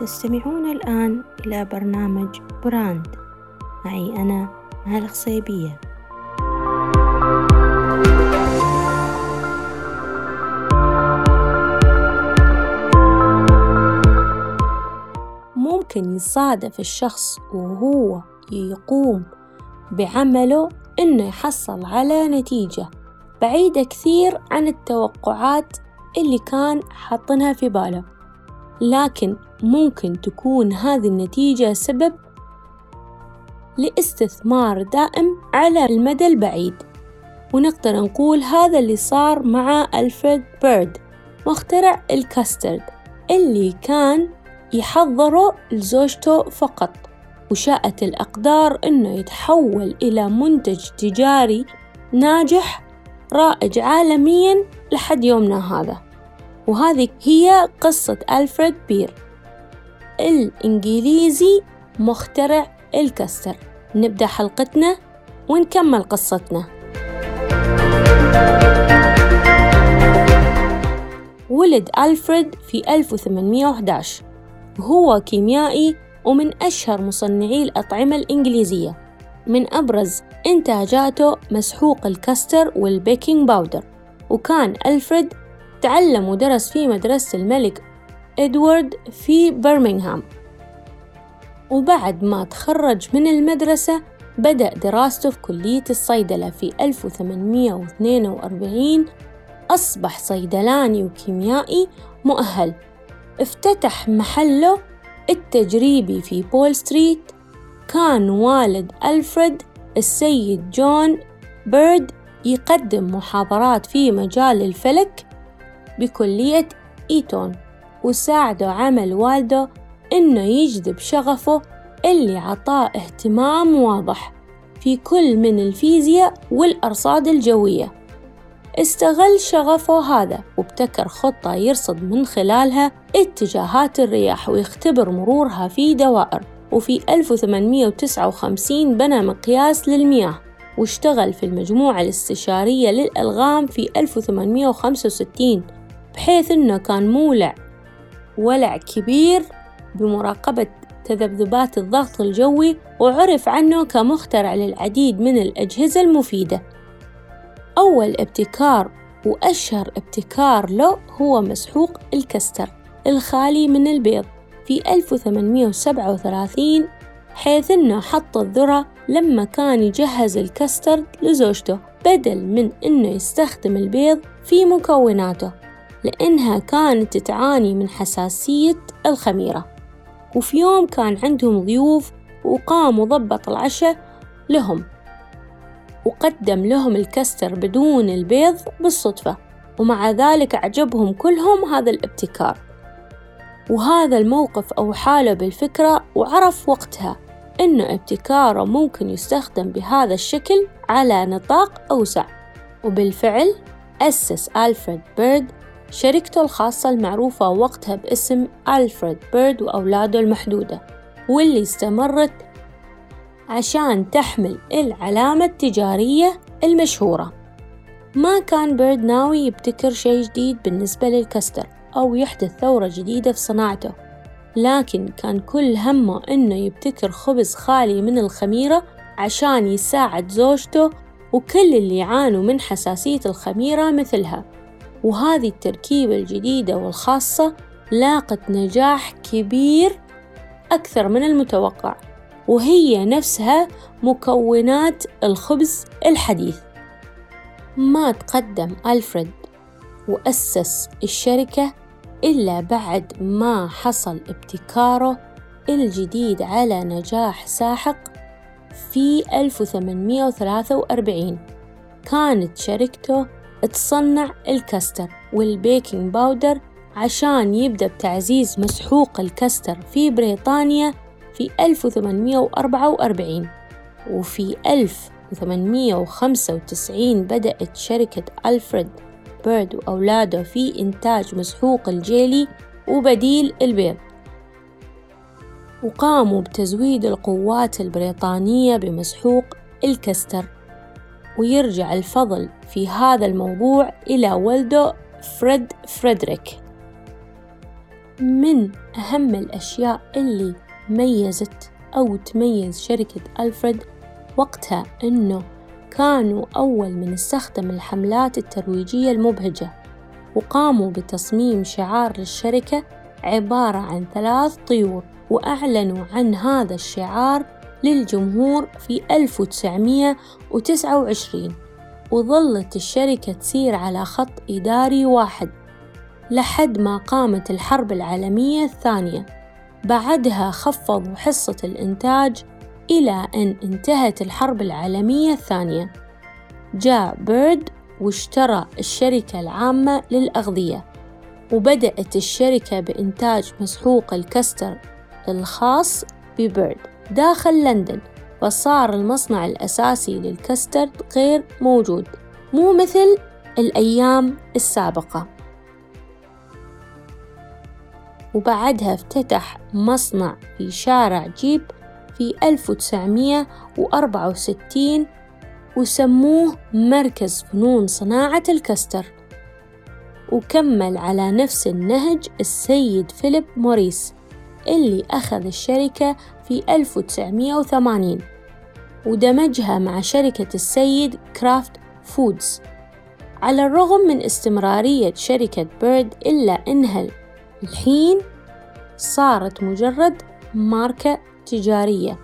تستمعون الآن إلى برنامج براند. معي أنا مها الخصيبية ممكن يصادف الشخص وهو يقوم بعمله إنه يحصل على نتيجة بعيدة كثير عن التوقعات اللي كان حاطنها في باله. لكن ممكن تكون هذه النتيجة سبب لاستثمار دائم على المدى البعيد. ونقدر نقول هذا اللي صار مع ألفريد بيرد مخترع الكاسترد اللي كان يحضره لزوجته فقط. وشاءت الأقدار أنه يتحول إلى منتج تجاري ناجح رائج عالميا لحد يومنا هذا. وهذه هي قصة ألفريد بير. الإنجليزي مخترع الكستر نبدأ حلقتنا ونكمل قصتنا. ولد ألفريد في 1811 وهو كيميائي ومن أشهر مصنعي الأطعمة الإنجليزية. من أبرز إنتاجاته مسحوق الكسترد وال baking powder. وكان ألفريد تعلم ودرس في مدرسة الملك إدوارد في برمنغهام وبعد ما تخرج من المدرسة بدأ دراسته في كلية الصيدلة في 1842 أصبح صيدلاني وكيميائي مؤهل. افتتح محله التجريبي في بول ستريت. كان والد ألفريد السيد جون بيرد يقدم محاضرات في مجال الفلك بكلية إيتون. وساعده عمل والده إنه يجذب شغفه اللي عطاه اهتمام واضح في كل من الفيزياء والأرصاد الجوية. استغل شغفه هذا وابتكر خطة يرصد من خلالها اتجاهات الرياح ويختبر مرورها في دوائر. وفي 1859 بنى مقياس للمياه واشتغل في المجموعة الاستشارية للألغام في 1865 بحيث أنه كان مولع ولع كبير بمراقبة تذبذبات الضغط الجوي وعرف عنه كمخترع للعديد من الأجهزة المفيدة. أول ابتكار وأشهر ابتكار له هو مسحوق الكستر الخالي من البيض في 1837 حيث أنه حط الذرة لما كان يجهز الكسترد لزوجته بدل من أنه يستخدم البيض في مكوناته. لأنها كانت تعاني من حساسية الخميرة. وفي يوم كان عندهم ضيوف وقام وضبط العشاء لهم وقدم لهم الكستر بدون البيض بالصدفة ومع ذلك أعجبهم كلهم هذا الابتكار. وهذا الموقف أوحاله بالفكرة وعرف وقتها إنه ابتكاره ممكن يستخدم بهذا الشكل على نطاق أوسع. وبالفعل أسس ألفريد بيرد شركته الخاصة المعروفة وقتها باسم ألفريد بيرد وأولاده المحدودة واللي استمرت عشان تحمل العلامة التجارية المشهورة. ما كان بيرد ناوي يبتكر شيء جديد بالنسبة للكستر أو يحدث ثورة جديدة في صناعته لكن كان كل همه إنه يبتكر خبز خالي من الخميرة عشان يساعد زوجته وكل اللي يعانوا من حساسية الخميرة مثلها. وهذه التركيبة الجديدة والخاصة لاقت نجاح كبير أكثر من المتوقع وهي نفسها مكونات الخبز الحديث. ما تقدم ألفريد وأسس الشركة إلا بعد ما حصل ابتكاره الجديد على نجاح ساحق في 1843 كانت شركته تصنع الكسترد وال baking powder عشان يبدأ بتعزيز مسحوق الكسترد في بريطانيا في 1844 وفي 1895 بدأت شركة ألفريد بيرد وأولاده في إنتاج مسحوق الجيلي وبديل البيض. وقاموا بتزويد القوات البريطانية بمسحوق الكستر ويرجع الفضل في هذا الموضوع إلى ولده فريد فريدريك. من أهم الأشياء اللي ميزت أو تميز شركة ألفريد وقتها إنه كانوا أول من استخدم الحملات الترويجية المبهجة وقاموا بتصميم شعار للشركة عبارة عن ثلاث طيور وأعلنوا عن هذا الشعار للجمهور في 1929 وظلت الشركة تسير على خط إداري واحد لحد ما قامت الحرب العالمية الثانية. بعدها خفضوا حصة الإنتاج إلى أن انتهت الحرب العالمية الثانية. جاء بيرد واشترى الشركة العامة للأغذية وبدأت الشركة بإنتاج مسحوق الكستر الخاص ببيرد. داخل لندن فصار المصنع الأساسي للكسترد غير موجود مو مثل الأيام السابقة. وبعدها افتتح مصنع في شارع جيب في 1964 وسموه مركز فنون صناعة الكستر وكمل على نفس النهج السيد فيليب موريس اللي أخذ الشركة في 1980 ودمجها مع شركة السيد Kraft Foods. على الرغم من استمرارية شركة بيرد إلا إنها الحين صارت مجرد ماركة تجارية.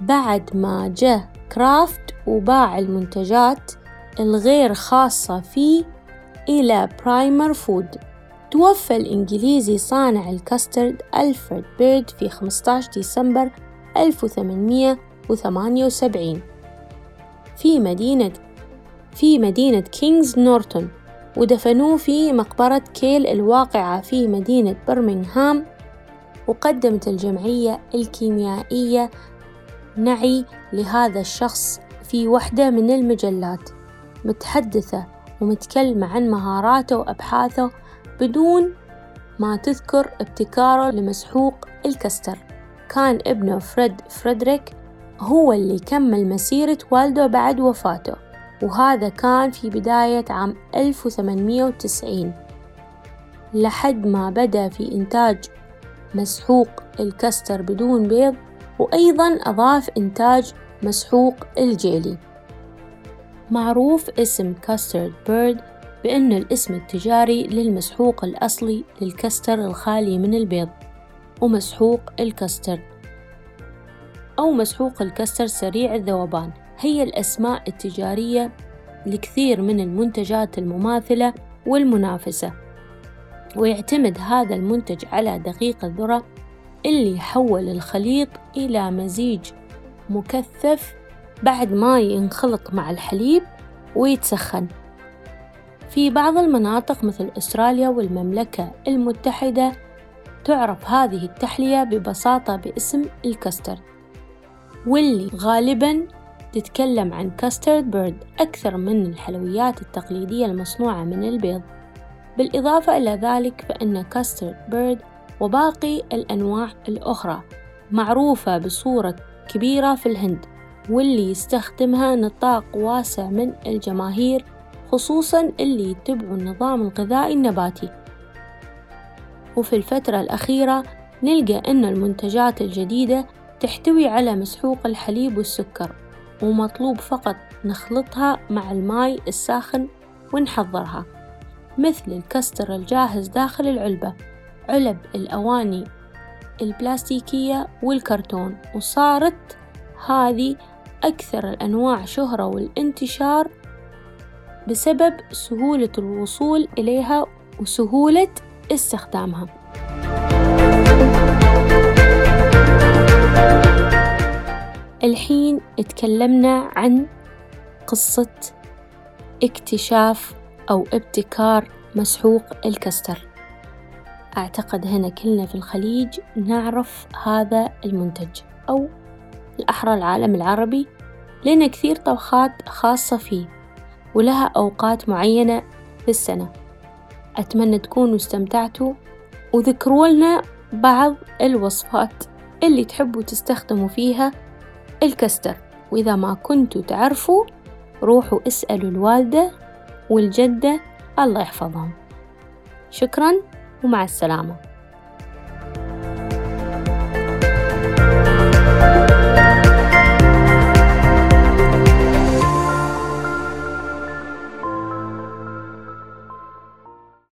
بعد ما جاء كرافت وباع المنتجات الغير خاصة فيه إلى Premier Foods. توفى الإنجليزي صانع الكاسترد ألفريد بيرد في 15 ديسمبر 1878 في مدينة في مدينة كينغز نورتون ودفنوه في مقبرة كيل الواقعة في مدينة برمنغهام وقدمت الجمعية الكيميائية نعي لهذا الشخص في وحدة من المجلات متحدثة ومتكلمة عن مهاراته وأبحاثه بدون ما تذكر ابتكاره لمسحوق الكسترد كان ابنه فريد فريدريك هو اللي كمل مسيرة والده بعد وفاته وهذا كان في بداية عام 1890 لحد ما بدأ في إنتاج مسحوق الكسترد بدون بيض وأيضا أضاف إنتاج مسحوق الجيلي. معروف اسم كاسترد بيرد بأنه الاسم التجاري للمسحوق الأصلي للكستر الخالي من البيض ومسحوق الكستر أو مسحوق الكستر سريع الذوبان. هي الأسماء التجارية لكثير من المنتجات المماثلة والمنافسة. ويعتمد هذا المنتج على دقيق الذرة اللي يحول الخليط إلى مزيج مكثف بعد ما ينخلط مع الحليب ويتسخن. في بعض المناطق مثل أستراليا والمملكة المتحدة تعرف هذه التحلية ببساطة باسم الكسترد واللي غالبا تتكلم عن كاسترد بيرد أكثر من الحلويات التقليدية المصنوعة من البيض. بالإضافة إلى ذلك فإن كاسترد بيرد وباقي الأنواع الأخرى معروفة بصورة كبيرة في الهند واللي يستخدمها نطاق واسع من الجماهير خصوصا اللي يتبعوا النظام الغذائي النباتي. وفي الفترة الأخيرة نلقى أن المنتجات الجديدة تحتوي على مسحوق الحليب والسكر ومطلوب فقط نخلطها مع الماي الساخن ونحضرها مثل الكستر الجاهز داخل العلبة علب الأواني البلاستيكية والكرتون. وصارت هذه أكثر الأنواع شهرة والانتشار بسبب سهولة الوصول إليها وسهولة استخدامها. الحين اتكلمنا عن قصة اكتشاف أو ابتكار مسحوق الكستر أعتقد هنا كلنا في الخليج نعرف هذا المنتج أو الأحرى العالم العربي لنا كثير طبخات خاصة فيه. ولها أوقات معينة في السنة. أتمنى تكونوا استمتعتوا وذكروا لنا بعض الوصفات اللي تحبوا تستخدموا فيها الكستر وإذا ما كنتوا تعرفوا روحوا اسألوا الوالدة والجدة الله يحفظهم. شكرا ومع السلامة.